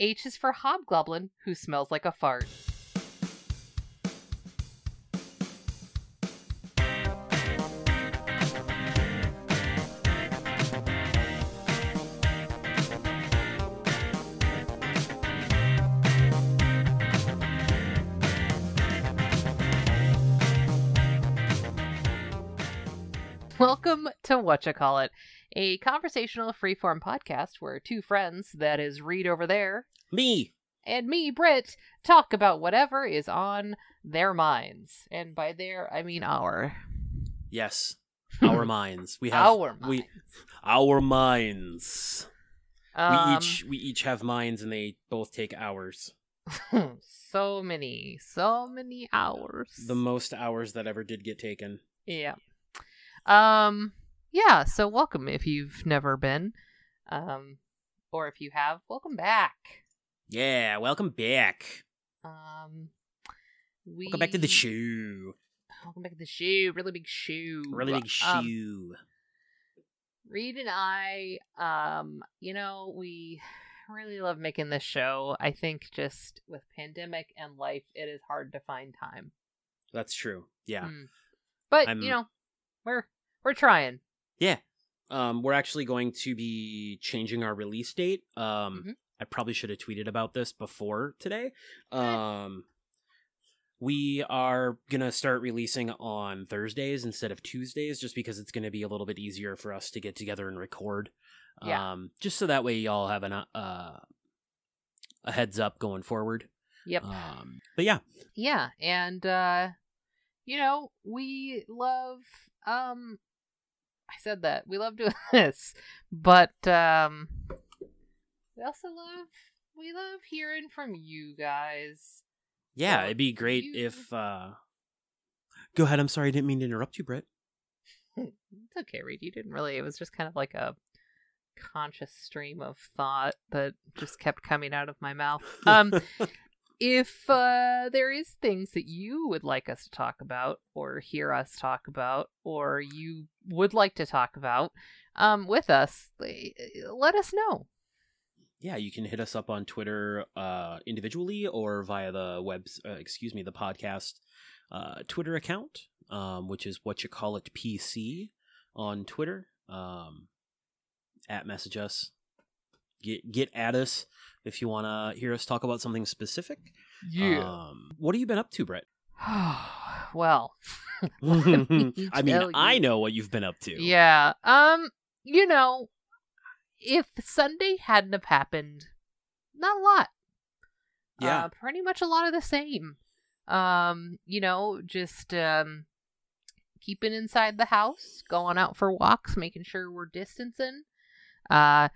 H is for hobgoblin who smells like a fart. What You Call It, a conversational freeform podcast where two friends, that is Reed over there, Me. and me, Britt, talk about whatever is on their minds. And by their, I mean our. Yes. Our minds. We have our minds. we our minds. Um, we each we each have minds and they both take hours. so many, so many hours. The most hours that ever did get taken. Yeah. Um yeah, so welcome if you've never been. Um or if you have, welcome back. Yeah, welcome back. Um we Welcome back to the show. Welcome back to the shoe. Really big shoe. Really big Um, shoe. Reed and I, um, you know, we really love making this show. I think just with pandemic and life, it is hard to find time. That's true. Yeah. Mm. But I'm- you know, we're we're trying. Yeah. Um, we're actually going to be changing our release date. Um, Mhm. I probably should have tweeted about this before today. Um, we are gonna start releasing on Thursdays instead of Tuesdays, just because it's gonna be a little bit easier for us to get together and record. Yeah. Um, just so that way y'all have an uh, a heads up going forward. Yep. Um, but yeah, yeah, and uh, you know, we love. Um, I said that we love doing this, but um, we also love we love hearing from you guys. yeah, it'd be great you- if. uh Go ahead. I'm sorry, I didn't mean to interrupt you, Brett. It's okay, Reed. You didn't really. It was just kind of like a conscious stream of thought that just kept coming out of my mouth. Um, if uh, there is things that you would like us to talk about, or hear us talk about, or you would like to talk about, um, with us, eh, let us know. yeah, you can hit us up on Twitter uh, individually or via the webs. Uh, excuse me, the podcast uh, Twitter account, um, which is what you call it PC on Twitter. Um, at message us, get get at us if you want to hear us talk about something specific. Um, what have you been up to, Brett? well, I mean, tell I know what you've been up to. Yeah. Um, you know, if Sunday hadn't have happened, not a lot. Yeah. Uh, pretty much a lot of the same. Um, you know, just um keeping inside the house, going out for walks, making sure we're distancing. Uh,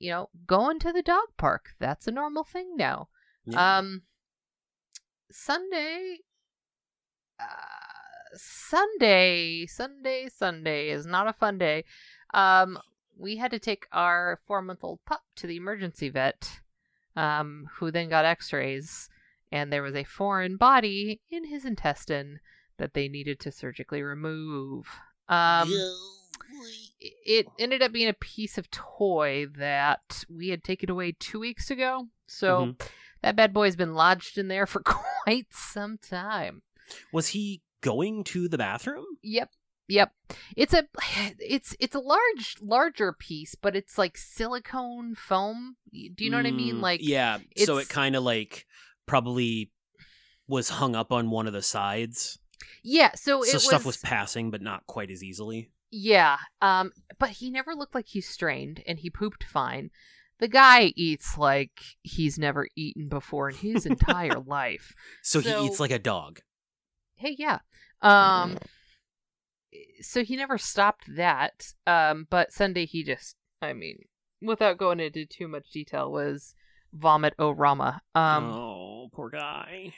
you know, going to the dog park. That's a normal thing now. Yeah. Um, Sunday, uh, Sunday, Sunday, Sunday is not a fun day. Um, we had to take our four month old pup to the emergency vet, um, who then got x rays, and there was a foreign body in his intestine that they needed to surgically remove. Um, it ended up being a piece of toy that we had taken away two weeks ago. So Mhm. that bad boy's been lodged in there for quite some time. Was he going to the bathroom? Yep. Yep. It's a it's it's a large larger piece, but it's like silicone foam. Do you know what I mean? Mm, Like yeah so it kind of like probably was hung up on one of the sides yeah, so, so stuff was, was passing but not quite as easily Yeah. Um but he never looked like he strained and he pooped fine. The guy eats like he's never eaten before in his entire life. so, So- he eats like a dog Hey, yeah. Um so he never stopped that. Um but Sunday he just I mean, without going into too much detail was vomit o rama. Um oh poor guy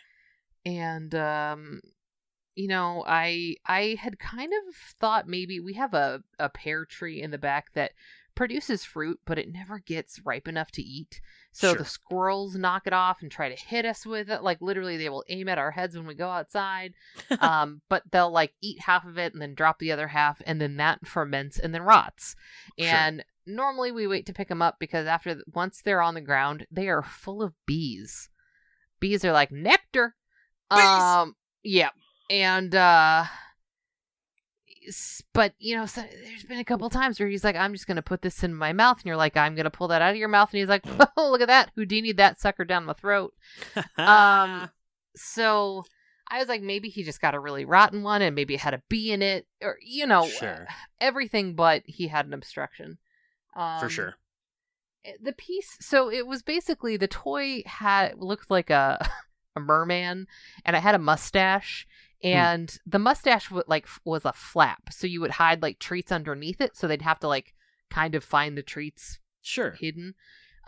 and um you know i i had kind of thought maybe we have a a pear tree in the back that produces fruit but it never gets ripe enough to eat so Sure. the squirrels knock it off and try to hit us with it like literally they will aim at our heads when we go outside um but they'll like eat half of it and then drop the other half and then that ferments and then rots Sure. and normally we wait to pick them up because after once they're on the ground, they are full of bees. Bees are like nectar. Bees! Um, yeah, and uh, but you know, so, there's been a couple times where he's like, "I'm just gonna put this in my mouth," and you're like, "I'm gonna pull that out of your mouth," and he's like, "Oh, look at that, Houdini, that sucker down my throat." Um, so I was like, maybe he just got a really rotten one, and maybe it had a bee in it, or you know, Sure. everything but he had an obstruction. Um, for sure. the piece so it was basically the toy had looked like a a merman and it had a mustache and the mustache would like was a flap so you would hide like treats underneath it so they'd have to like kind of find the treats Sure. hidden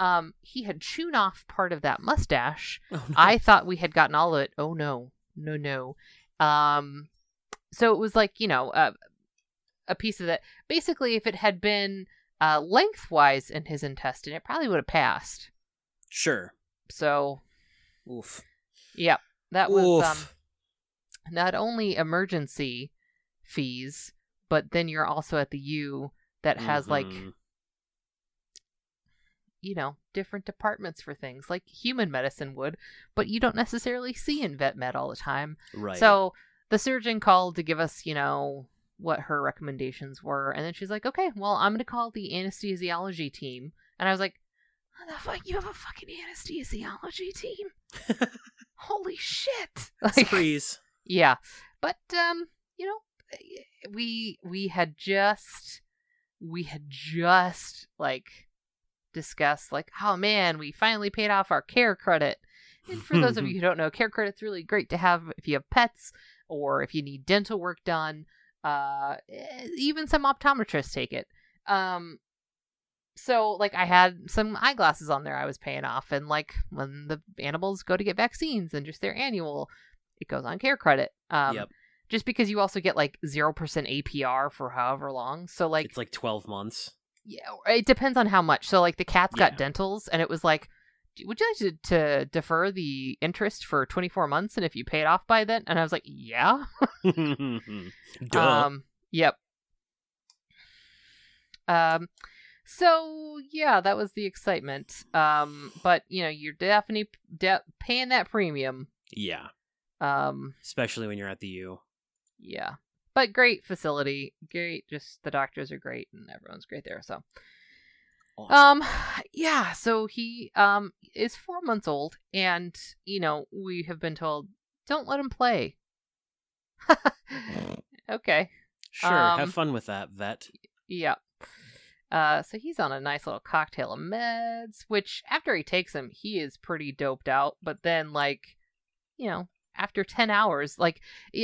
um he had chewed off part of that mustache Oh, no. I thought we had gotten all of it. Oh no, no, no. Um, so it was like you know a a piece of that. Basically, if it had been uh, lengthwise in his intestine, it probably would have passed. Sure. So Oof. yeah, that was um, Oof. Not only emergency fees, but then you're also at the U that has like Mhm. you know different departments for things like human medicine would, but you don't necessarily see in vet med all the time. right. So the surgeon called to give us, you know, what her recommendations were, and then she's like, "Okay, well, I'm gonna call the anesthesiology team." And I was like, "What the fuck? You have a fucking anesthesiology team? Holy shit!" Like, freeze. Yeah, but um, you know, we we had just we had just like discussed like, oh man, we finally paid off our care credit. And for those of you who don't know, care credit's really great to have if you have pets or if you need dental work done. Uh, eh, even some optometrists take it. Um, so like I had some eyeglasses on there I was paying off, and like when the animals go to get vaccines and just their annual, it goes on care credit. Um, Yep. Just because you also get like zero percent APR for however long, so like it's like 12 months. yeah, it depends on how much. So like the cat's got Yeah. dentals, and it was like, would you like to, to defer the interest for 24 months, and if you pay it off by then? And I was like, yeah. Duh. Um, yep. Um, so yeah, that was the excitement. Um, but you know, you're definitely de- paying that premium. yeah. Um, Especially when you're at the U. yeah, but great facility, great. Just the doctors are great, and everyone's great there. So. Awesome. Um, yeah. So he um is four months old, and you know we have been told don't let him play. okay. sure. um, have fun with that, vet. Yeah. Uh, so he's on a nice little cocktail of meds, which after he takes them, he is pretty doped out. But then, like, you know, after ten hours, like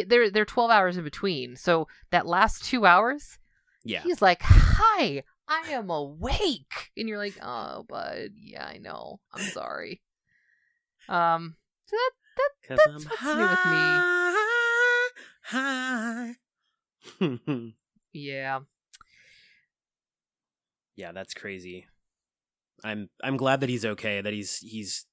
there are twelve hours in between. So that last two hours, Yeah. he's like, "Hi, I am awake," and you're like, "Oh, bud, yeah, I know. I'm sorry." Um, so that Cause that's I'm what's new with me. high. yeah, yeah, that's crazy. I'm I'm glad that he's okay. That he's he's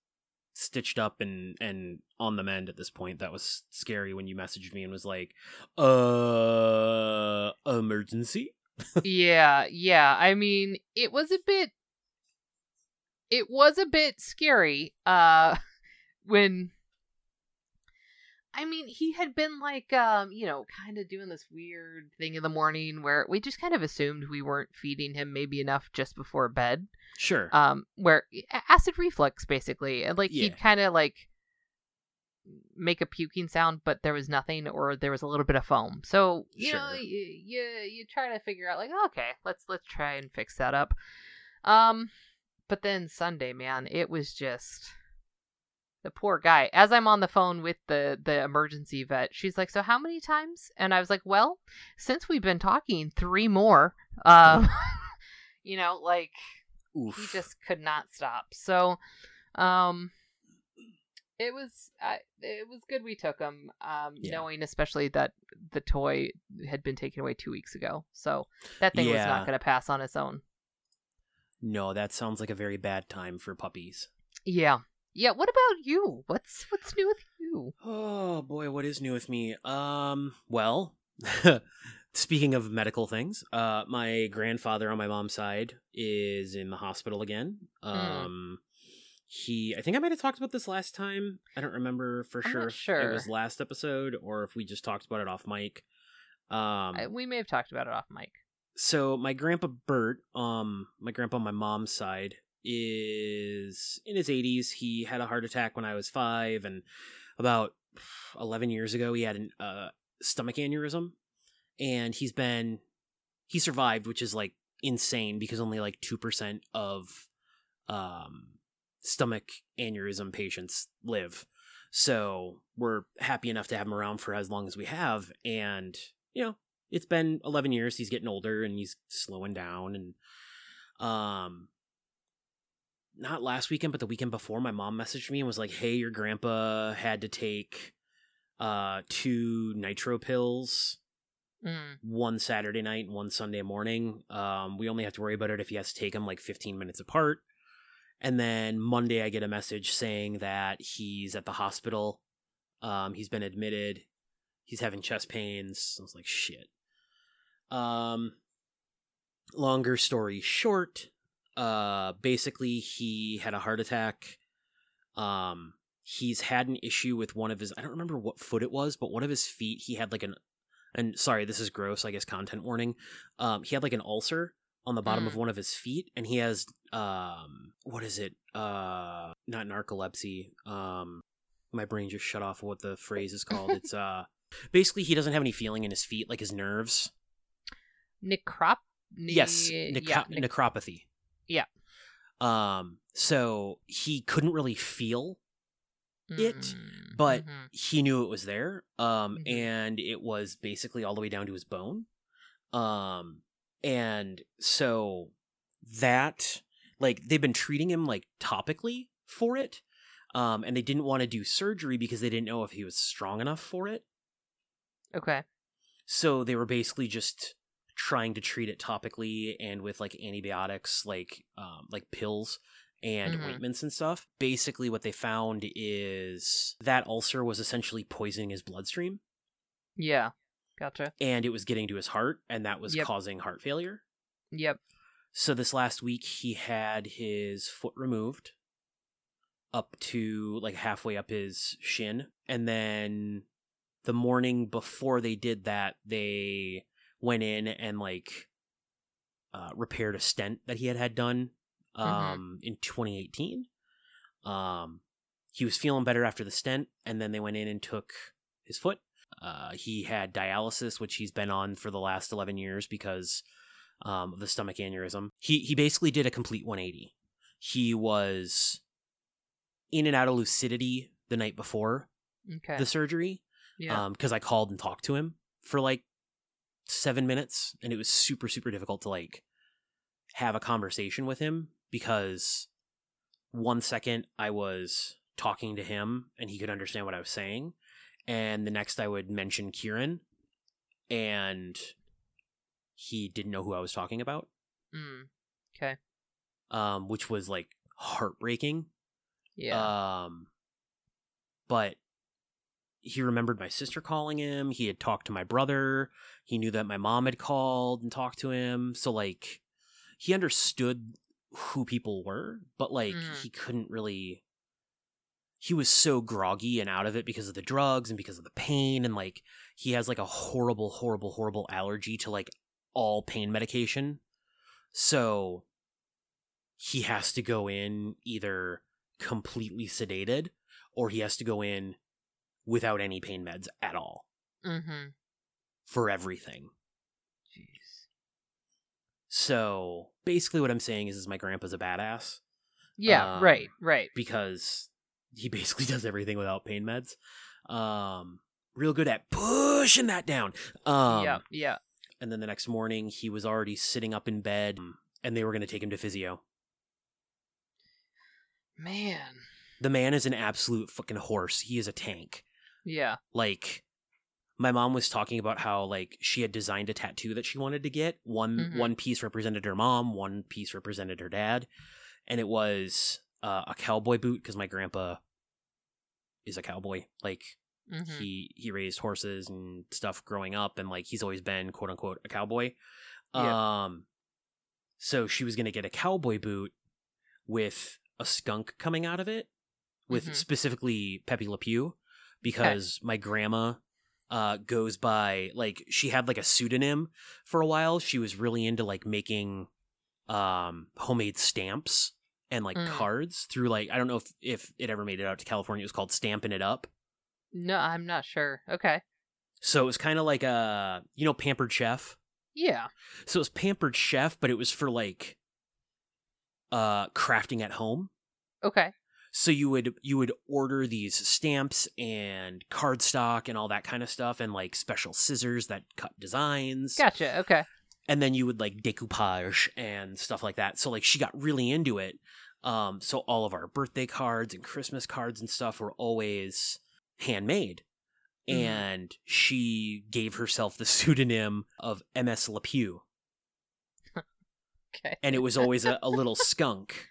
stitched up and and on the mend at this point. That was scary when you messaged me and was like, "Uh, emergency." yeah, yeah. I mean, it was a bit it was a bit scary uh when I mean, he had been like um, you know, kind of doing this weird thing in the morning where we just kind of assumed we weren't feeding him maybe enough just before bed. Sure. Um where acid reflux basically. And like Yeah. he'd kind of like make a puking sound but there was nothing or there was a little bit of foam so you know you, you you try to figure out like okay let's let's try and fix that up um but then sunday man it was just the poor guy as i'm on the phone with the the emergency vet she's like so how many times and i was like well since we've been talking three more um you know like Oof. he just could not stop. So, um, it was I it was good we took him, um, Yeah. knowing especially that the toy had been taken away two weeks ago. So that thing was not going to pass on its own. No, that sounds like a very bad time for puppies. Yeah, yeah. What about you? What's what's new with you? Oh boy, what is new with me? Um, well, speaking of medical things, uh, my grandfather on my mom's side is in the hospital again. Hmm. Um, he, I think I might have talked about this last time. I don't remember for I'm sure sure. it was last episode or if we just talked about it off mic. Um, I, we may have talked about it off mic. so my grandpa Bert, um, my grandpa on my mom's side is in his 80s. He had a heart attack when I was five, and about 11 years ago, he had a uh, stomach aneurysm, and he's been he survived, which is like insane because only like two percent of um stomach aneurysm patients live. So we're happy enough to have him around for as long as we have, and you know it's been 11 years he's getting older and he's slowing down and um not last weekend but the weekend before my mom messaged me and was like hey your grandpa had to take uh two nitro pills Mm. one saturday night and one sunday morning. Um we only have to worry about it if he has to take them like 15 minutes apart. And then monday i get a message saying that he's at the hospital. Um he's been admitted. He's having chest pains. I was like shit. Um longer story short uh basically he had a heart attack. Um he's had an issue with one of his i don't remember what foot it was but one of his feet he had like an and sorry this is gross i guess content warning. Um he had like an ulcer on the bottom Mm. of one of his feet and he has um what is it? Uh not narcolepsy. Um my brain just shut off what the phrase is called. It's uh basically he doesn't have any feeling in his feet like his nerves. Necrop. yes Ne- necro- yeah, nec- necropathy Yeah. um so he couldn't really feel it, Mm, but mhm. he knew it was there um Mhm. and it was basically all the way down to his bone um and so that like they've been treating him like topically for it um and they didn't want to do surgery because they didn't know if he was strong enough for it okay. so they were basically just trying to treat it topically and with like antibiotics like um like pills and Mhm. ointments and stuff basically what they found is that ulcer was essentially poisoning his bloodstream Yeah. Gotcha. and it was getting to his heart and that was Yep. causing heart failure Yep. so this last week he had his foot removed up to like halfway up his shin and then the morning before they did that they went in and like uh, repaired a stent that he had had done um in 2018 um he was feeling better after the stent and then they went in and took his foot uh he had dialysis which he's been on for the last 11 years because um, of the stomach aneurysm. He he basically did a complete 180. He was in and out of lucidity the night before Okay. the surgery yeah. um because I called and talked to him for like 7 minutes and it was super super difficult to like have a conversation with him because one second I was talking to him and he could understand what I was saying and the next I would mention Kieran and he didn't know who I was talking about mm. Okay. um which was like heartbreaking Yeah. um, but he remembered my sister calling him. He had talked to my brother. He knew that my mom had called and talked to him. So like, he understood who people were, but like Mhm. he couldn't really. He was so groggy and out of it because of the drugs and because of the pain and like he has like a horrible, horrible, horrible allergy to like all pain medication. So he has to go in either completely sedated or he has to go in without any pain meds at all mm-hmm. for everything. Jeez. So basically, what I'm saying is, is my grandpa's a badass Yeah. Um, right. Right. because he basically does everything without pain meds. Um, real good at pushing that down. Um, yeah. Yeah. And then the next morning, he was already sitting up in bed, and they were going to take him to physio. Man. The man is an absolute fucking horse. He is a tank. Yeah. like my mom was talking about how like she had designed a tattoo that she wanted to get one Mhm. one piece represented her mom one piece represented her dad and it was uh, a cowboy boot because my grandpa is a cowboy like Mhm. he he raised horses and stuff growing up and like he's always been quote unquote a cowboy Yeah. um so she was going to get a cowboy boot with a skunk coming out of it with Mhm. specifically Pepe Le Pew because my grandma uh goes by like she had like a pseudonym for a while she was really into like making um homemade stamps and like Mm. cards through like I don't know if if it ever made it out to California it was called Stampin' It Up No, I'm not sure. Okay. So it was kind of like a, you know, Pampered Chef. Yeah. So it was Pampered Chef, but it was for like uh crafting at home. Okay. So you would you would order these stamps and cardstock and all that kind of stuff and like special scissors that cut designs. Gotcha. Okay. And then you would like decoupage and stuff like that. So like she got really into it. Um so all of our birthday cards and Christmas cards and stuff were always handmade. Mhm. And she gave herself the pseudonym of MS LePew. Okay. and it was always a, a little skunk.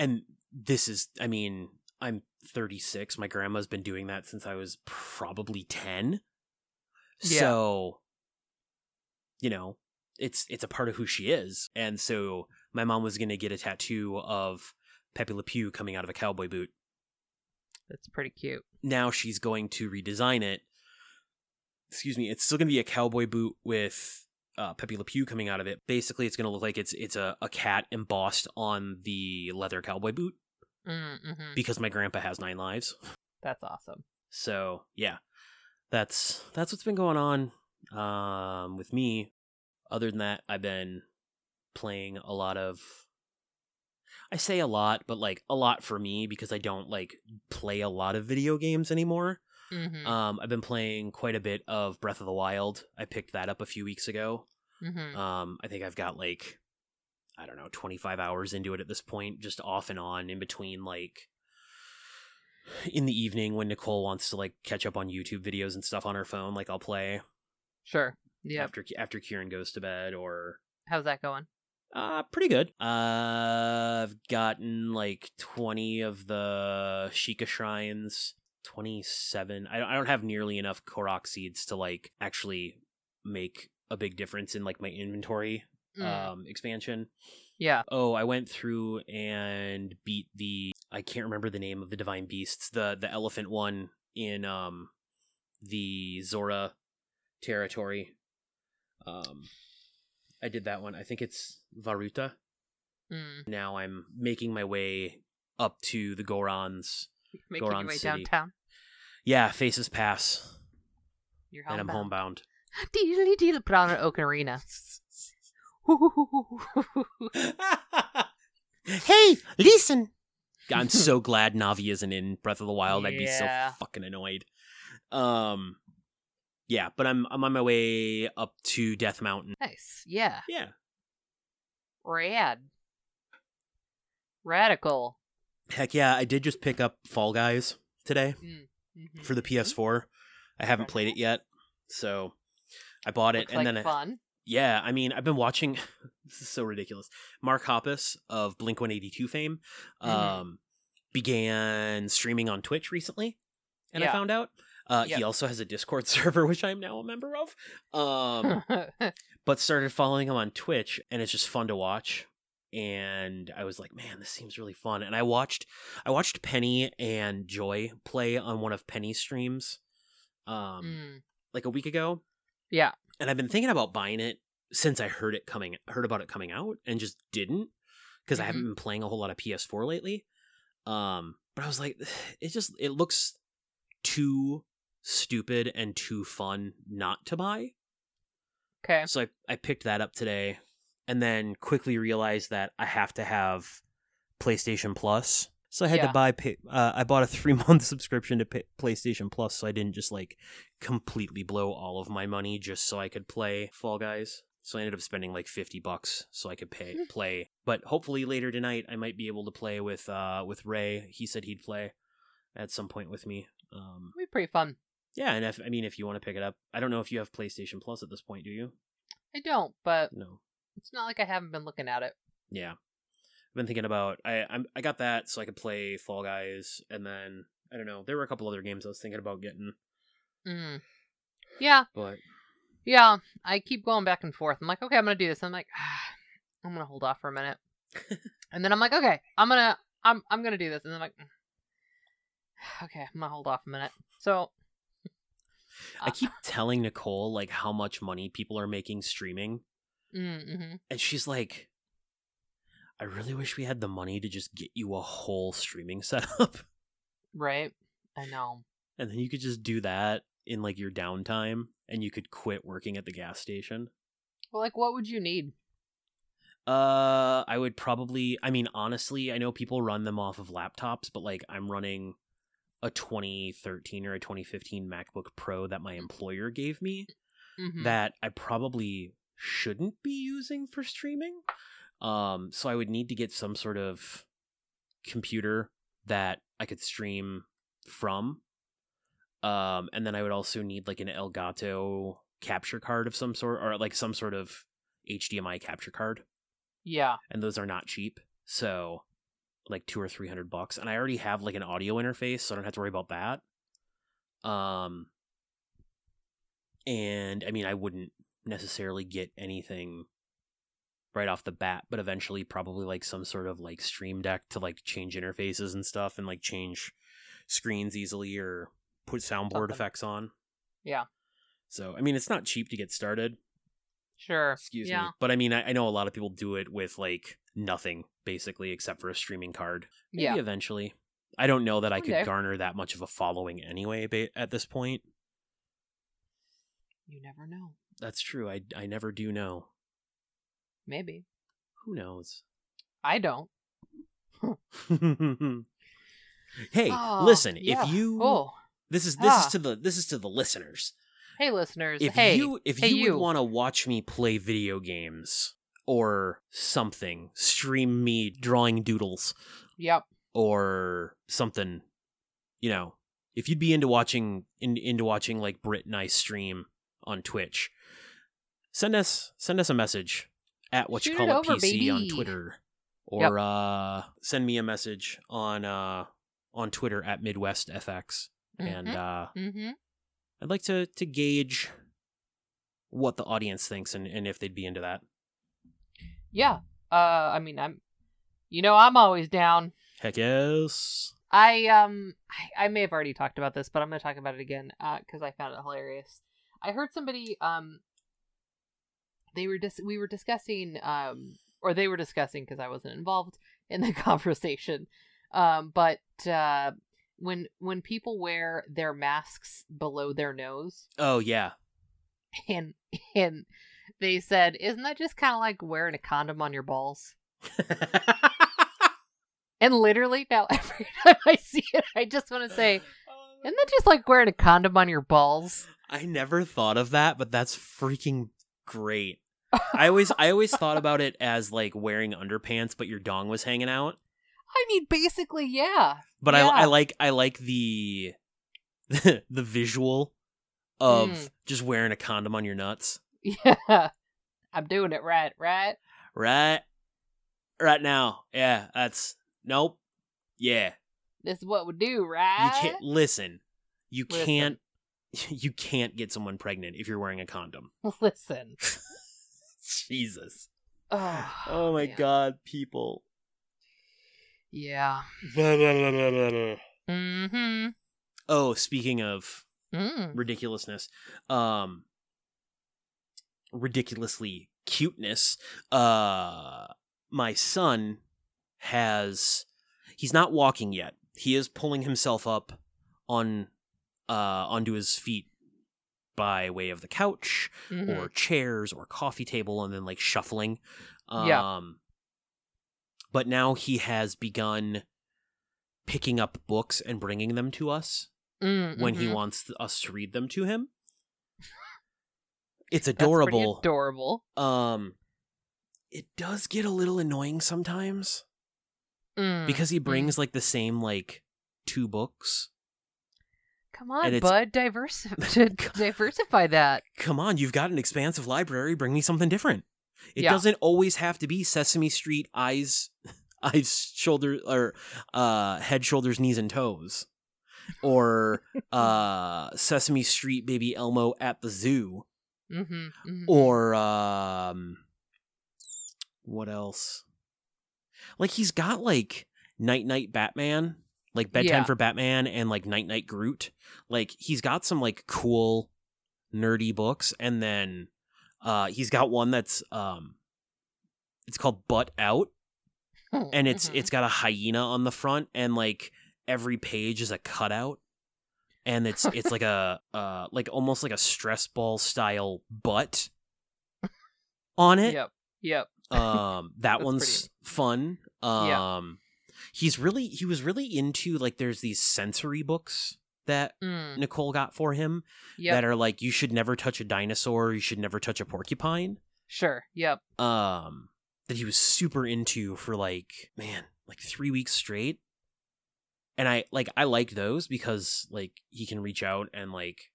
And this is, I mean, I'm 36. My grandma's been doing that since I was probably 10. Yeah. So, you know, it's it's a part of who she is. And so my mom was going to get a tattoo of Pepe Le Pew coming out of a cowboy boot. That's pretty cute. Now she's going to redesign it. Excuse me, it's still going to be a cowboy boot with uh, Pepe Le Pew coming out of it. Basically, it's going to look like it's it's a, a cat embossed on the leather cowboy boot Mm-hmm. because my grandpa has nine lives. That's awesome. So yeah, that's that's what's been going on um, with me. Other than that, I've been playing a lot of. I say a lot, but like a lot for me because I don't like play a lot of video games anymore. Mm-hmm. Um, I've been playing quite a bit of Breath of the Wild. I picked that up a few weeks ago. mm-hmm. Um, I think I've got like, I don't know, 25 hours into it at this point, just off and on in between like in the evening when Nicole wants to like catch up on YouTube videos and stuff on her phone, like I'll play Sure. Yeah. after after Kieran goes to bed or How's that going? uh pretty good. Uh, I've gotten like 20 of the Sheikah shrines, 27. I don't, I don't have nearly enough Korok seeds to like actually make a big difference in like my inventory Mm. um expansion. yeah. Oh, I went through and beat the I can't remember the name of the divine beasts, the the elephant one in um the Zora territory. Um I did that one. I think it's Vah Ruta. Mm. Now I'm making my way up to the Gorons. Making Goron your way City. downtown. Yeah, Faces Pass. You're homebound. and I'm homebound. Deedly deedly brown ocarina. hey, listen. I'm so glad Navi isn't in Breath of the Wild. I'd be so Yeah. fucking annoyed. Um, yeah, but I'm I'm on my way up to Death Mountain. nice. Yeah. Yeah, Rad. Radical. Heck yeah, I did just pick up Fall Guys today Mhm. for the PS4. I haven't played it yet, so I bought it, Looks and like then I, fun. yeah, I mean, I've been watching. this is so ridiculous. Mark Hoppus of Blink One Eighty Two fame Mhm. um, began streaming on Twitch recently, and I found out uh, he also has a Discord server, which I'm now a member of. Um, but started following him on Twitch, and it's just fun to watch. And I was like, man, this seems really fun. And I watched, I watched Penny and Joy play on one of Penny's streams, um, Mm. like a week ago. Yeah. And I've been thinking about buying it since I heard it coming, heard about it coming out, and just didn't because I Mhm. haven't been playing a whole lot of PS4 lately. Um, but I was like, it just it looks too stupid and too fun not to buy. Okay. So I, I picked that up today and then quickly realized that I have to have PlayStation Plus. So I had Yeah. to buy pay, uh, I bought a 3 month subscription to PlayStation Plus so I didn't just like completely blow all of my money just so I could play Fall Guys. So I ended up spending like 50 bucks so I could pay play. But hopefully later tonight I might be able to play with uh with Ray. He said he'd play at some point with me. Um It'll be pretty fun. yeah, and if I mean if you want to pick it up, I don't know if you have PlayStation Plus at this point, do you? I don't, but No. It's not like I haven't been looking at it. Yeah. I've been thinking about I I'm, I got that so I could play Fall Guys and then I don't know. There were a couple other games I was thinking about getting, Mm. Yeah, but yeah. I keep going back and forth. I'm like, okay, I'm gonna do this. I'm like, ah, I'm gonna hold off for a minute, and then I'm like, okay, I'm gonna, I'm, I'm gonna do this, and then I'm like, "Mm, okay, I'm gonna hold off a minute. So, I uh, keep telling Nicole like how much money people are making streaming, mm-hmm. and she's like, "I really wish we had the money to just get you a whole streaming setup, right? I know. and then you could just do that in like your downtime, and you could quit working at the gas station." Well, like, what would you need? Uh, I would probably. I mean, honestly, I know people run them off of laptops, but like I'm running a 2013 or a 2015 MacBook Pro that my employer gave me Mhm. that I probably shouldn't be using for streaming. Um, so I would need to get some sort of computer that I could stream from. Um, and then I would also need like an Elgato capture card of some sort, or like some sort of HDMI capture card Yeah. and those are not cheap. So like two or three hundred bucks. And I already have like an audio interface, so I don't have to worry about that. Um and I mean I wouldn't necessarily get anything right off the bat, but eventually probably like some sort of like stream deck to like change interfaces and stuff and like change screens easily or put soundboard Something. effects on. Yeah. So I mean it's not cheap to get started. Sure. Excuse yeah. me. But I mean, I, I know a lot of people do it with like nothing, basically, except for a streaming card. Maybe Yeah. eventually. I don't know that I could Okay. garner that much of a following anyway ba- at this point. You never know. That's true. I, I never do know. Maybe. Who knows? I don't. hey, Oh, listen, yeah. if you Oh. this is this Ah. is to the this is to the listeners. Hey, listeners. If hey. you if hey, you, you. would want to watch me play video games or something, stream me drawing doodles, Yep. or something you know if you'd be into watching in, into watching like britt and i stream on twitch send us send us a message at what you call it it over, pc on twitter or uh send me a message on uh on twitter at midwest fx and uh Mm-hmm. i'd like to to gauge what the audience thinks and, and if they'd be into that Yeah. Uh, I mean, I'm. You know, I'm always down. heck yes I um, I, I may have already talked about this, but I'm gonna talk about it again because I found it hilarious. I heard somebody um. They were dis- we were discussing um, or they were discussing because I wasn't involved in the conversation. Um, but uh, when when people wear their masks below their nose, oh yeah and and they said, "Isn't that just kind of like wearing a condom on your balls?" And literally now, every time I see it, I just want to say, "Isn't that just like wearing a condom on your balls?" I never thought of that, but that's freaking great. I always I always thought about it as like wearing underpants, but your dong was hanging out. I mean, basically, yeah. But Yeah. I I like I like the the visual of Mm. just wearing a condom on your nuts. Yeah. I'm doing it right, right? Right right now. Yeah, that's nope. Yeah. This is what we do, right? You can't listen. You Listen. can't you can't get someone pregnant if you're wearing a condom. Listen. Jesus. Oh, Oh my man. god, people. Yeah. Mm-hmm. Oh, speaking of Mm. ridiculousness, um, ridiculously cuteness. Uh, my son has. He's not walking yet. He is pulling himself up on, uh, onto his feet by way of the couch Mhm. or chairs or coffee table, and then like shuffling. Um, Yeah. But now he has begun picking up books and bringing them to us Mm, when he mhm. wants us to read them to him. It's adorable. adorable. um it does get a little annoying sometimes Mm, because he mm. brings like the same like two books. Come on, bud. Diversify, diversify that. Come on, you've got an expansive library, bring me something different. It Yeah. doesn't always have to be Sesame Street eyes eyes shoulder or uh head shoulders knees and toes. or uh Sesame Street Baby Elmo at the zoo Mm-hmm, mm-hmm. or um what else? Like he's got like Night Night Batman, like Bedtime Yeah. for Batman and like Night Night Groot. Like he's got some like cool nerdy books and then uh he's got one that's um it's called Butt Out and it's Mhm. it's got a hyena on the front and like every page is a cutout and it's it's like a uh like almost like a stress ball style butt on it Yep. Yep. um that one's fun um Yeah. He's really he was really into like there's these sensory books that Mm. nicole got for him Yep. that are like you should never touch a dinosaur you should never touch a porcupine Sure. Yep. um that he was super into for like man like three weeks straight and i like i like those because like he can reach out and like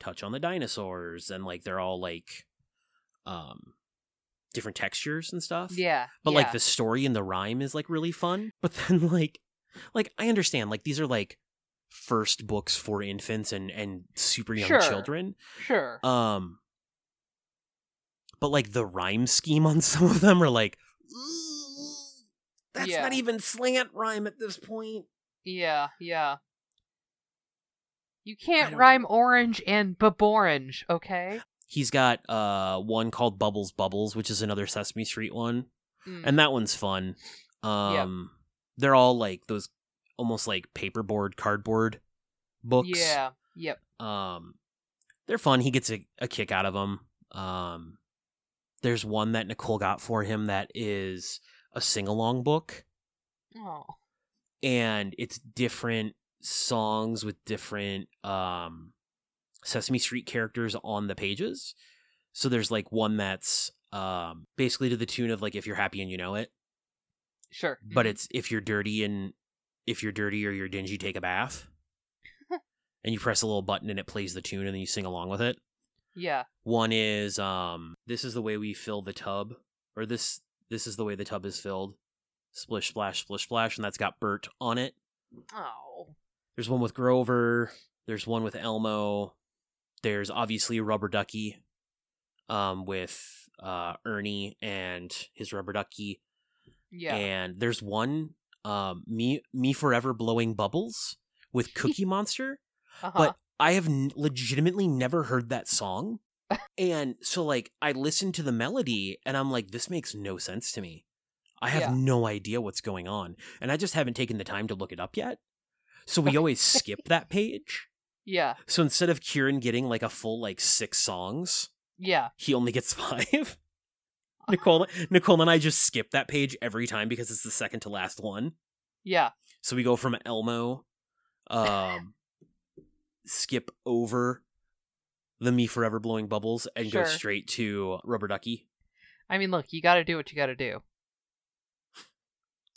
touch on the dinosaurs and like they're all like um different textures and stuff Yeah. but yeah. like the story and the rhyme is like really fun but then like like i understand like these are like first books for infants and and super young Sure. children Sure. um but like the rhyme scheme on some of them are like that's Yeah. not even slant rhyme at this point yeah. Yeah. You can't rhyme know. orange and baborange, okay? He's got uh one called bubbles bubbles which is another sesame street one Mm. and that one's fun um they're all like those almost like paperboard cardboard books Yeah. Yep. um they're fun he gets a, a kick out of them um there's one that nicole got for him that is a sing-along book Oh. and it's different songs with different um sesame street characters on the pages so there's like one that's um basically to the tune of like if you're happy and you know it Sure. but Mhm. it's if you're dirty and if you're dirty or you're dingy take a bath and you press a little button and it plays the tune and then you sing along with it yeah. one is um this is the way we fill the tub or this this is the way the tub is filled splish splash splish splash and that's got bert on it Oh. there's one with grover there's one with elmo there's obviously a rubber ducky um with uh ernie and his rubber ducky. Yeah. and there's one um me me forever blowing bubbles with cookie monster uh-huh. but i have n- legitimately never heard that song. And so like i listened to the melody and i'm like this makes no sense to me. I have Yeah. no idea what's going on. And i just haven't taken the time to look it up yet. So we always skip that page yeah. so instead of kieran getting like a full like six songs Yeah. he only gets five nicole nicole and i just skip that page every time because it's the second to last one Yeah. so we go from Elmo, um, skip over the me forever blowing bubbles and go straight to Rubber Ducky. I mean, look, you got to do what you got to do.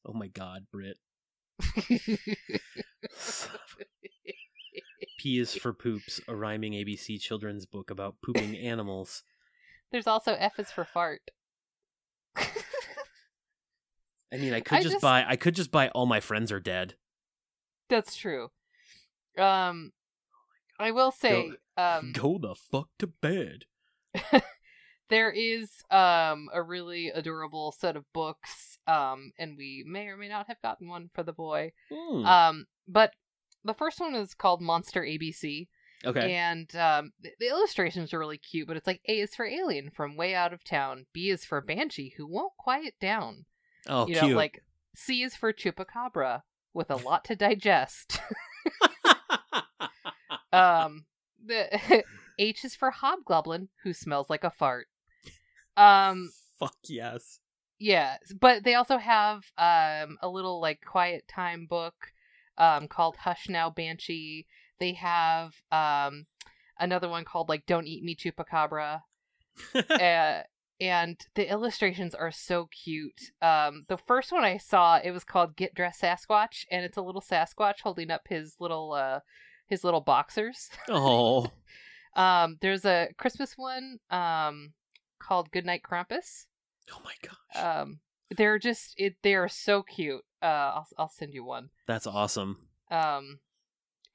Oh my god, Britt. P is for poops, a rhyming ABC children's book about pooping animals. There's also F is for fart. I mean, I could I just, just- buy. I could just buy all my friends are dead. That's true. Um, I will say, um, Go the fuck to bed. there is um a really adorable set of books. Um, and we may or may not have gotten one for the boy. Hmm, Um, but the first one is called Monster ABC, okay. and um, the, the illustrations are really cute. But it's like A is for alien from way out of town. B is for banshee who won't quiet down. oh, you cute. know, like C is for chupacabra with a lot to digest. um, the H is for hobgoblin who smells like a fart. Um, fuck yes. yeah, but they also have um a little like quiet time book um called Hush Now Banshee. They have um another one called like Don't Eat Me Chupacabra. uh, and the illustrations are so cute. Um the first one I saw it was called Get Dressed Sasquatch and it's a little Sasquatch holding up his little uh his little boxers. oh, Um there's a Christmas one um called Goodnight Krampus. oh my gosh. Um, they're just it. They are so cute. Uh, I'll I'll send you one. That's awesome. Um,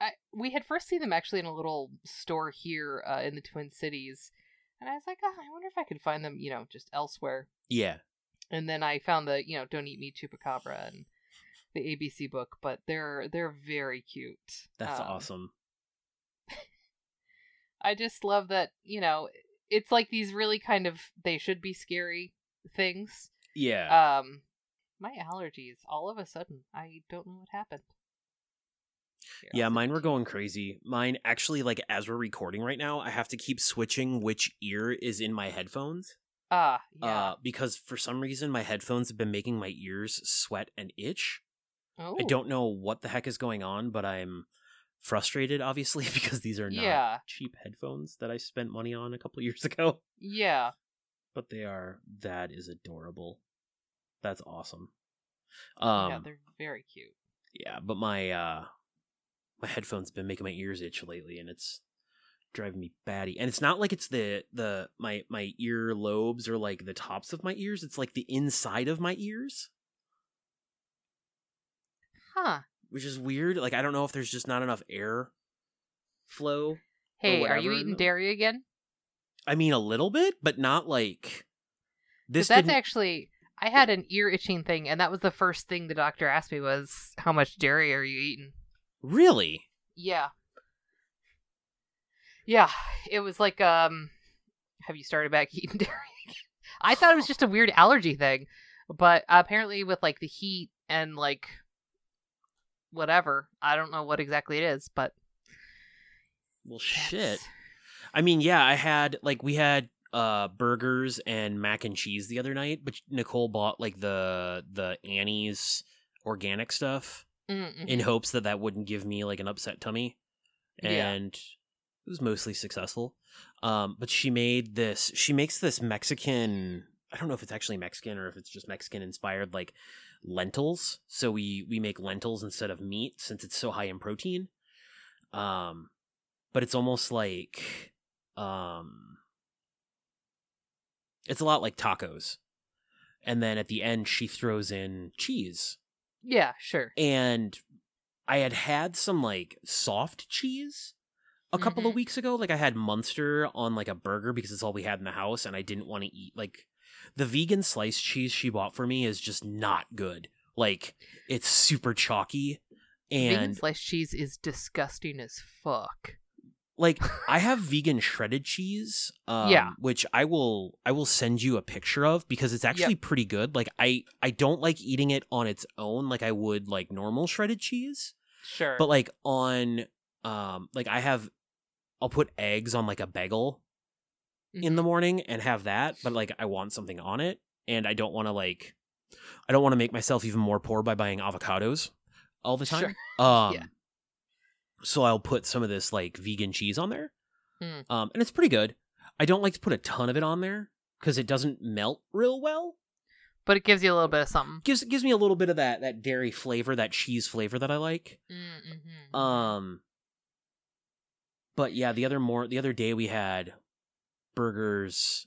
I, we had first seen them actually in a little store here uh, in the Twin Cities, and I was like, oh, I wonder if I could find them, you know, just elsewhere. Yeah. And then I found the, you know, Don't Eat Me Chupacabra and the ABC book, but they're they're very cute. That's Um, awesome. I just love that, you know, it's like these really kind of they should be scary things. Yeah. Um my allergies all of a sudden, I don't know what happened. Here, yeah, mine were going crazy. Mine actually like as we're recording right now, I have to keep switching which ear is in my headphones. Ah, yeah. Uh because for some reason my headphones have been making my ears sweat and itch. oh. I don't know what the heck is going on, but I'm frustrated obviously because these are not Yeah. cheap headphones that I spent money on a couple years ago. Yeah. But they are that is adorable. That's awesome. Um yeah, they're very cute. yeah, but my uh my headphones have been making my ears itch lately and it's driving me batty. And it's not like it's the the my my ear lobes or like the tops of my ears, it's like the inside of my ears, Huh. which is weird. Like I don't know if there's just not enough air flow. Hey, are you eating dairy again? I mean a little bit, but not like this that's didn't- actually I had an ear itching thing, and that was the first thing the doctor asked me was, "How much dairy are you eating?" really. Yeah. Yeah, it was like, um, have you started back eating dairy? I thought it was just a weird allergy thing, but apparently with like the heat and like whatever, I don't know what exactly it is, but Well shit. I mean, yeah, I had like we had uh burgers and mac and cheese the other night, but Nicole bought like the the Annie's organic stuff Mm-mm. in hopes that that wouldn't give me like an upset tummy, Yeah. and it was mostly successful. Um, but she made this. She makes this Mexican. I don't know if it's actually Mexican or if it's just Mexican inspired, like lentils. So we we make lentils instead of meat since it's so high in protein. Um, but it's almost like um, it's a lot like tacos. And then at the end, she throws in cheese yeah, sure. and I had had some like soft cheese a couple of Mhm. weeks ago. Like I had Munster on like a burger because it's all we had in the house, and I didn't want to eat like the vegan sliced cheese she bought for me is just not good. Like it's super chalky, And Vegan sliced cheese is disgusting as fuck. Like I have vegan shredded cheese, um, Yeah. which I will I will send you a picture of because it's actually pretty good. Like I I don't like eating it on its own like I would like normal shredded cheese. Sure. but like on um like i have i'll put eggs on like a bagel in Mhm. the morning and have that but like i want something on it and i don't want to like i don't want to make myself even more poor by buying avocados all the time um Yeah. So i'll put some of this like vegan cheese on there Mm. um and it's pretty good i don't like to put a ton of it on there because it doesn't melt real well but it gives you a little bit of something. gives gives me a little bit of that that dairy flavor that cheese flavor that i like Mm-hmm. Um but yeah, the other more the other day we had burgers.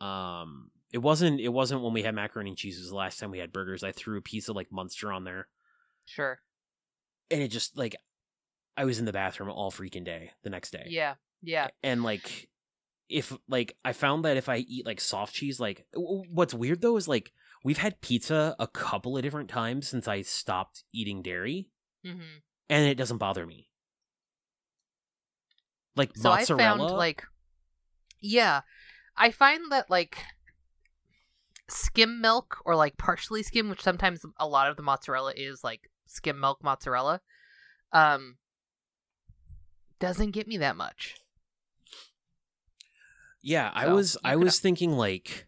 Um it wasn't it wasn't when we had macaroni and cheese, it was the last time we had burgers. I threw a piece of like Munster on there. sure. And it just like I was in the bathroom all freaking day the next day. Yeah. Yeah. And like if like I found that if I eat like soft cheese like what's weird though is like we've had pizza a couple of different times since I stopped eating dairy Mm-hmm. and it doesn't bother me. Like So mozzarella I found like, yeah, I find that like skim milk or like partially skim, which sometimes a lot of the mozzarella is like skim milk mozzarella, um, doesn't get me that much. Yeah, I So, was I was thinking like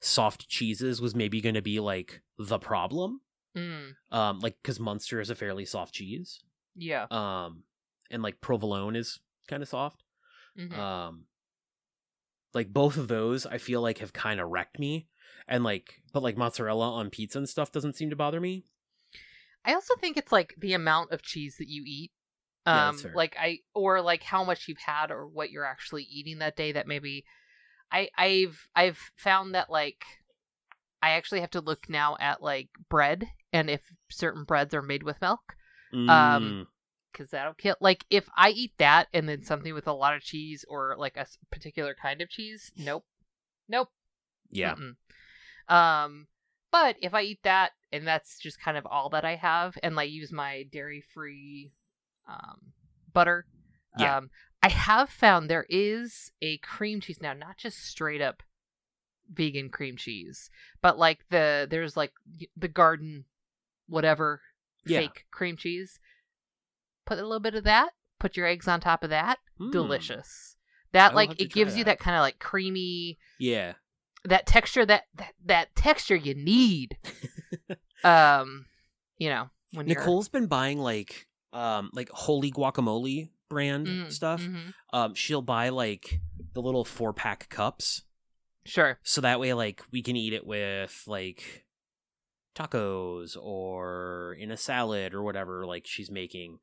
soft cheeses was maybe going to be like the problem. Mm, Um like cuz Munster is a fairly soft cheese. yeah. Um and like provolone is kind of soft. mhm. Um like both of those I feel like have kind of wrecked me and like but like mozzarella on pizza and stuff doesn't seem to bother me. I also think it's like the amount of cheese that you eat. Yeah, Um fair. like I or like how much you've had or what you're actually eating that day that maybe I I've I've found that like I actually have to look now at like bread and if certain breads are made with milk Mm, because that'll kill. Like if I eat that and then something with a lot of cheese or like a particular kind of cheese, nope, nope. Yeah. Mm-mm. Um, but if I eat that and that's just kind of all that I have, and like use my dairy free um, butter, Yeah. um, I have found there is a cream cheese now, not just straight up vegan cream cheese, but like the there's like the garden whatever Yeah. fake cream cheese. Put a little bit of that. Put your eggs on top of that. Mm. Delicious. That I like it gives you that. that kind of like creamy Yeah. that texture that that, that texture you need. um, you know when you're- Nicole's been buying like um like holy guacamole brand Mm, stuff. mhm. Um she'll buy like the little four pack cups. Sure. So that way like we can eat it with like tacos or in a salad or whatever like she's making.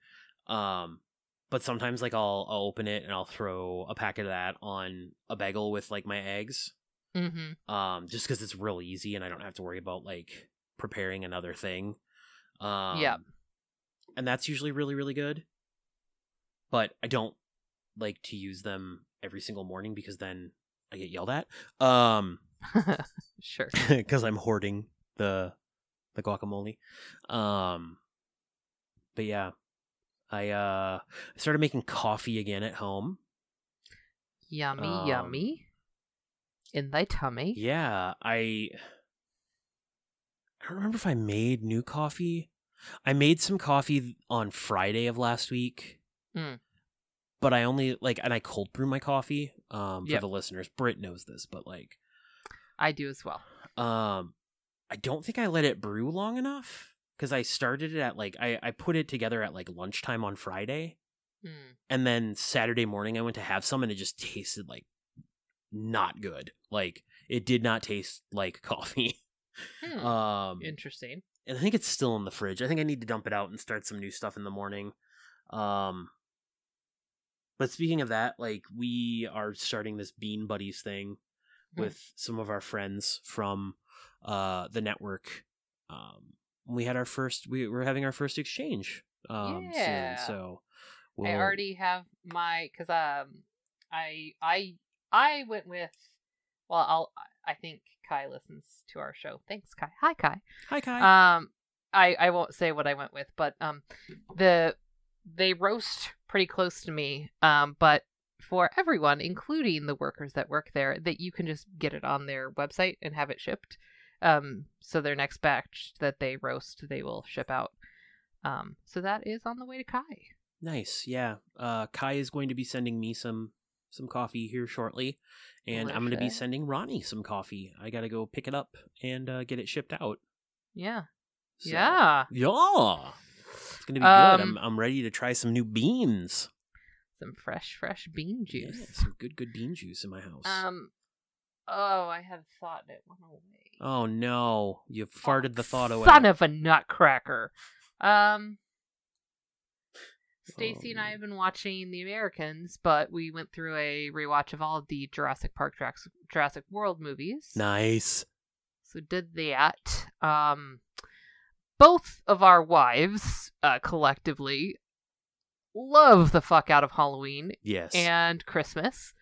Um but sometimes like I'll I'll open it and I'll throw a packet of that on a bagel with like my eggs. Mm-hmm. um just because it's real easy and i don't have to worry about like preparing another thing um Yeah. And that's usually really really good but i don't like to use them every single morning because then i get yelled at um sure. because i'm hoarding the the guacamole um but yeah i uh started making coffee again at home Yummy, Um, yummy. In thy tummy. Yeah, I I don't remember if I made new coffee. I made some coffee on Friday of last week. Mm. But I only like and I cold brew my coffee um for Yep. the listeners. Britt knows this, but like I do as well. um I don't think I let it brew long enough cuz I started it at like I I put it together at like lunchtime on Friday Mm. and then Saturday morning I went to have some and it just tasted like not good. Like it did not taste like coffee. Hmm. Um Interesting. And I think it's still in the fridge. I think I need to dump it out and start some new stuff in the morning. Um but speaking of that, like we are starting this Bean Buddies thing Hmm. with some of our friends from uh the network. Um we had our first we were having our first exchange um Yeah. soon. So I we'll- already have my because um I I I went with well I'll I think Kai listens to our show. Thanks Kai. Hi Kai. Hi Kai. Um I I won't say what I went with, but um the they roast pretty close to me. Um but for everyone, including the workers that work there, that you can just get it on their website and have it shipped. Um so their next batch that they roast, they will ship out. Um so that is on the way to Kai. Nice. Yeah. Uh Kai is going to be sending me some some coffee here shortly and I'm going to be sending Ronnie some coffee. I got to go pick it up and uh, get it shipped out. Yeah. So- Yeah. Yeah. It's going to be good. Um, I'm I'm ready to try some new beans. Some fresh, fresh bean Yeah, juice. some good good bean juice in my house. Um. Oh, I had a thought it went away. oh no, you farted the thought away. Son of a nutcracker. Um. Stacy and I have been watching The Americans, but we went through a rewatch of all of the Jurassic Park, Jurassic, Jurassic World movies. nice. So did that. Um, both of our wives, uh, collectively, love the fuck out of Halloween Yes. and Christmas.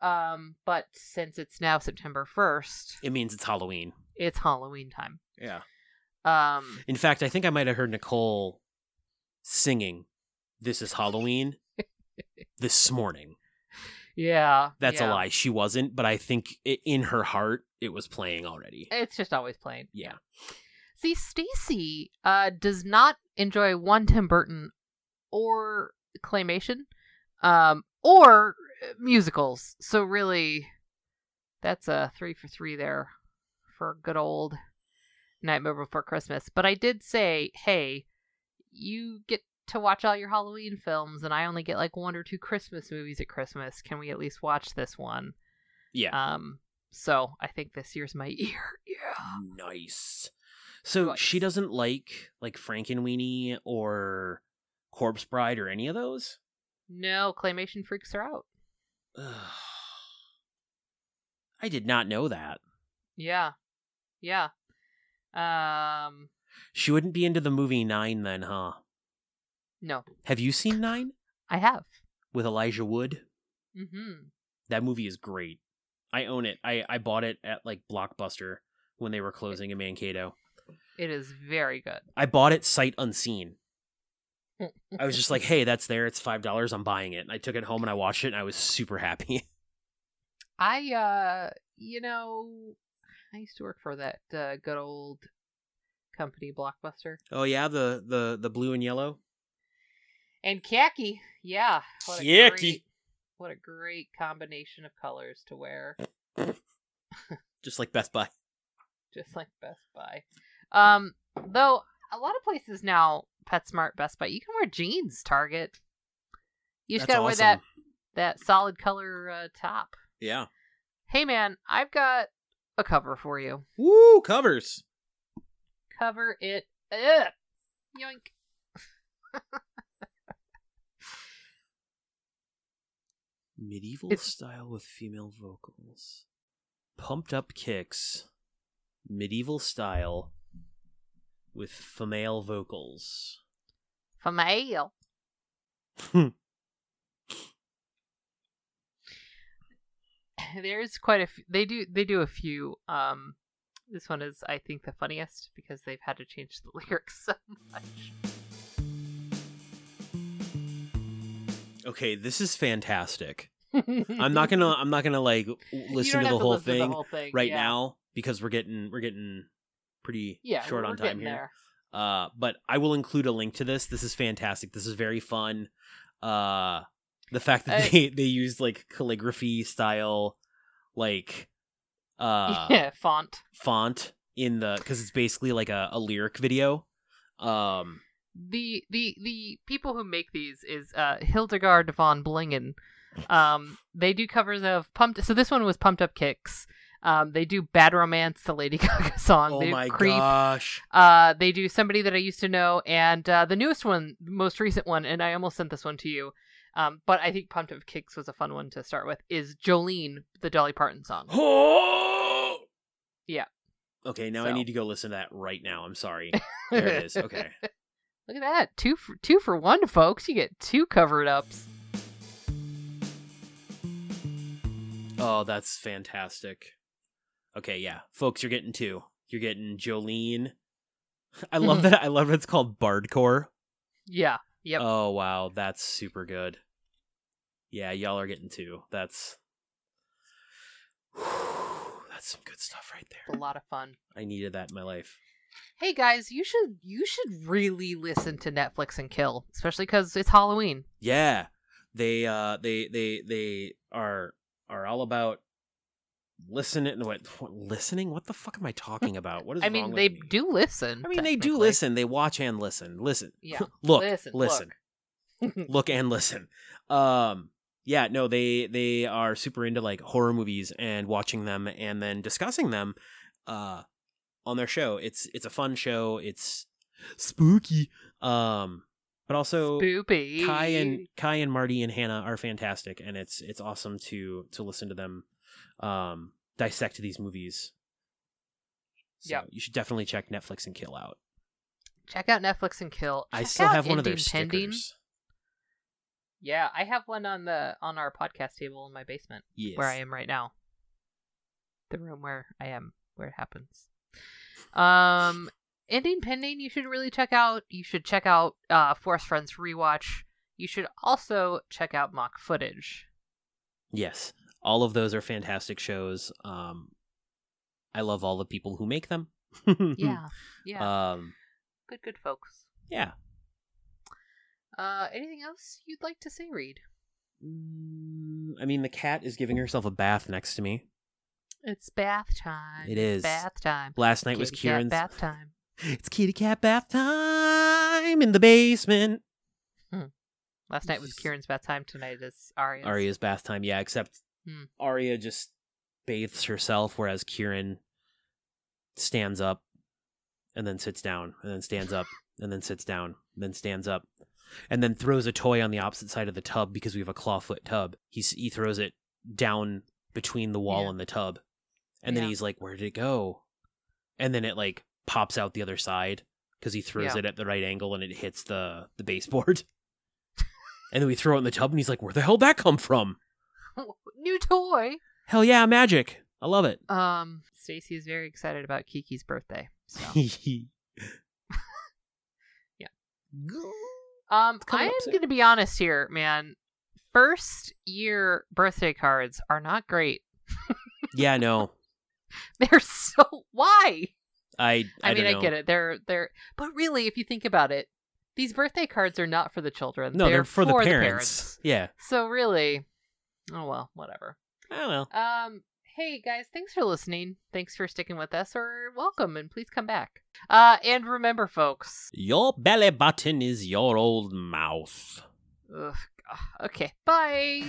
Um, but since it's now September first, it means it's Halloween. it's Halloween time. Yeah. Um, In fact, I think I might have heard Nicole singing "This is Halloween" this morning. yeah, That's yeah. a lie. She wasn't, but I think i in her heart it was playing already. It's just always playing. Yeah. See, Stacy uh does not enjoy one Tim Burton or claymation, um, or uh, musicals. So really, that's a three for three there for good old Nightmare Before Christmas. But I did say, hey, you get to watch all your Halloween films, and I only get like one or two Christmas movies at Christmas. Can we at least watch this one? Yeah. Um, so I think this year's my year. Yeah. Nice. So Nice. she doesn't like like Frankenweenie or Corpse Bride or any of those. No, claymation freaks her out. I did not know that. Yeah. Yeah. Um She wouldn't be into the movie Nine then, huh? No, Have you seen Nine I have. with Elijah Wood? Mm-hmm. That movie is great. I own it. I I bought it at like Blockbuster when they were closing in Mankato. It is very good. I bought it sight unseen. I was just like, "Hey, that's there. It's five dollars. I'm buying it." And I took it home and I watched it, and I was super happy. I, uh, you know, I used to work for that uh, good old company, Blockbuster. oh yeah, the the the blue and yellow. And khaki, yeah. What a Khaki. great, what a great combination of colors to wear, just like Best Buy. just like Best Buy. Um, though a lot of places now, PetSmart, Best Buy, you can wear jeans. Target, you just That's gotta wear that that solid color uh, top. Yeah. Hey man, I've got a cover for you. Woo covers. Cover it up. Yoink. Medieval It's- style with female vocals. Pumped up kicks. Medieval style with female vocals. Female. There's quite a few. They do. They do a few. Um, this one is, I think, the funniest because they've had to change the lyrics so much. Okay, this is fantastic. I'm not gonna I'm not gonna like listen to the listen to thing the whole thing right yeah. now because we're getting we're getting pretty Yeah, short on time here. there. Uh, but I will include a link to this. This is fantastic. This is very fun. Uh, the fact that I- they they used like calligraphy style, like uh yeah, font. font in the because it's basically like a, a lyric video. Um, the the the people who make these is uh Hildegard von Blingen. Um, they do covers of pumped. So this one was Pumped Up Kicks. Um, they do Bad Romance, the Lady Gaga song. oh they my Creep. gosh, Uh, they do somebody that I used to know, and uh, the newest one, most recent one, and I almost sent this one to you. Um, but I think Pumped Up Kicks was a fun one to start with. Is Jolene the Dolly Parton song? Yeah. Okay, now I need to go listen to that right now. I'm sorry. There it is. Okay. Look at that, two for two for one, folks. You get two covered ups. Oh, that's fantastic. Okay, yeah. Folks, you're getting two. You're getting Jolene. I love mm-hmm. that I love that it's called Bardcore. Yeah. Yep. Oh wow, that's super good. Yeah, y'all are getting two. That's that's some good stuff right there. a lot of fun. I needed that in my life. Hey guys, you should you should really listen to Netflix and Kill, especially because it's Halloween. Yeah. They uh they they they are are all about listening what, what listening? What the fuck am I talking about? What is I mean, they me? do listen. I mean, they do listen. They watch and listen. Listen. Yeah. look. Listen, Listen. look. Look and listen. Um. Yeah. No. They they are super into like horror movies and watching them and then discussing them. Uh, on their show. It's it's a fun show. It's spooky. Um. But also Spoopy. Kai and Kai and Marty and Hannah are fantastic, and it's it's awesome to to listen to them um, dissect these movies. So Yep. you should definitely check Netflix and Kill out. check out Netflix and Kill. I still have one of their Pending. stickers. Yeah, I have one on the on our podcast table in my basement Yes. where I am right now. The room where I am, where it happens. Um, Ending Pending, you should really check out. You should check out uh, Forest Friends rewatch. You should also check out mock footage. Yes, all of those are fantastic shows. Um, I love all the people who make them. Yeah, yeah, Um, good, good folks. yeah. Uh, anything else you'd like to say, Reed? Mm, I mean, the cat is giving herself a bath next to me. It's bath time. It's bath time. Last night was Kitty cat Kieran's. bath time. It's kitty cat bath time in the basement. Last night was Kieran's bath time. Tonight is Arya's. Arya's bath time, yeah, except Hmm. Arya just bathes herself, whereas Kieran stands up and then sits down, and then stands up, and then sits down, and then stands up, and then throws a toy on the opposite side of the tub because we have a clawfoot tub. He's, he throws it down between the wall Yeah. and the tub, and then Yeah. he's like, "Where did it go?" And then it like pops out the other side because he throws Yeah. it at the right angle and it hits the the baseboard. and then we throw it in the tub and he's like, "Where the hell did that come from?" New toy. Hell yeah, magic! I love it. Um, Stacy is very excited about Kiki's birthday. So, yeah. um, I am going to be honest here, man. First year birthday cards are not great. yeah, no, They're so why? I I, I, mean, I know. get it. They're they're, but really, if you think about it, these birthday cards are not for the children. No, they're, for, the, parents. parents. Yeah. So really, oh well, whatever. Oh well. Um, hey guys, thanks for listening. Thanks for sticking with us, or welcome, and please come back. Uh, and remember, folks. Your belly button is your old mouth. Ugh, okay, bye.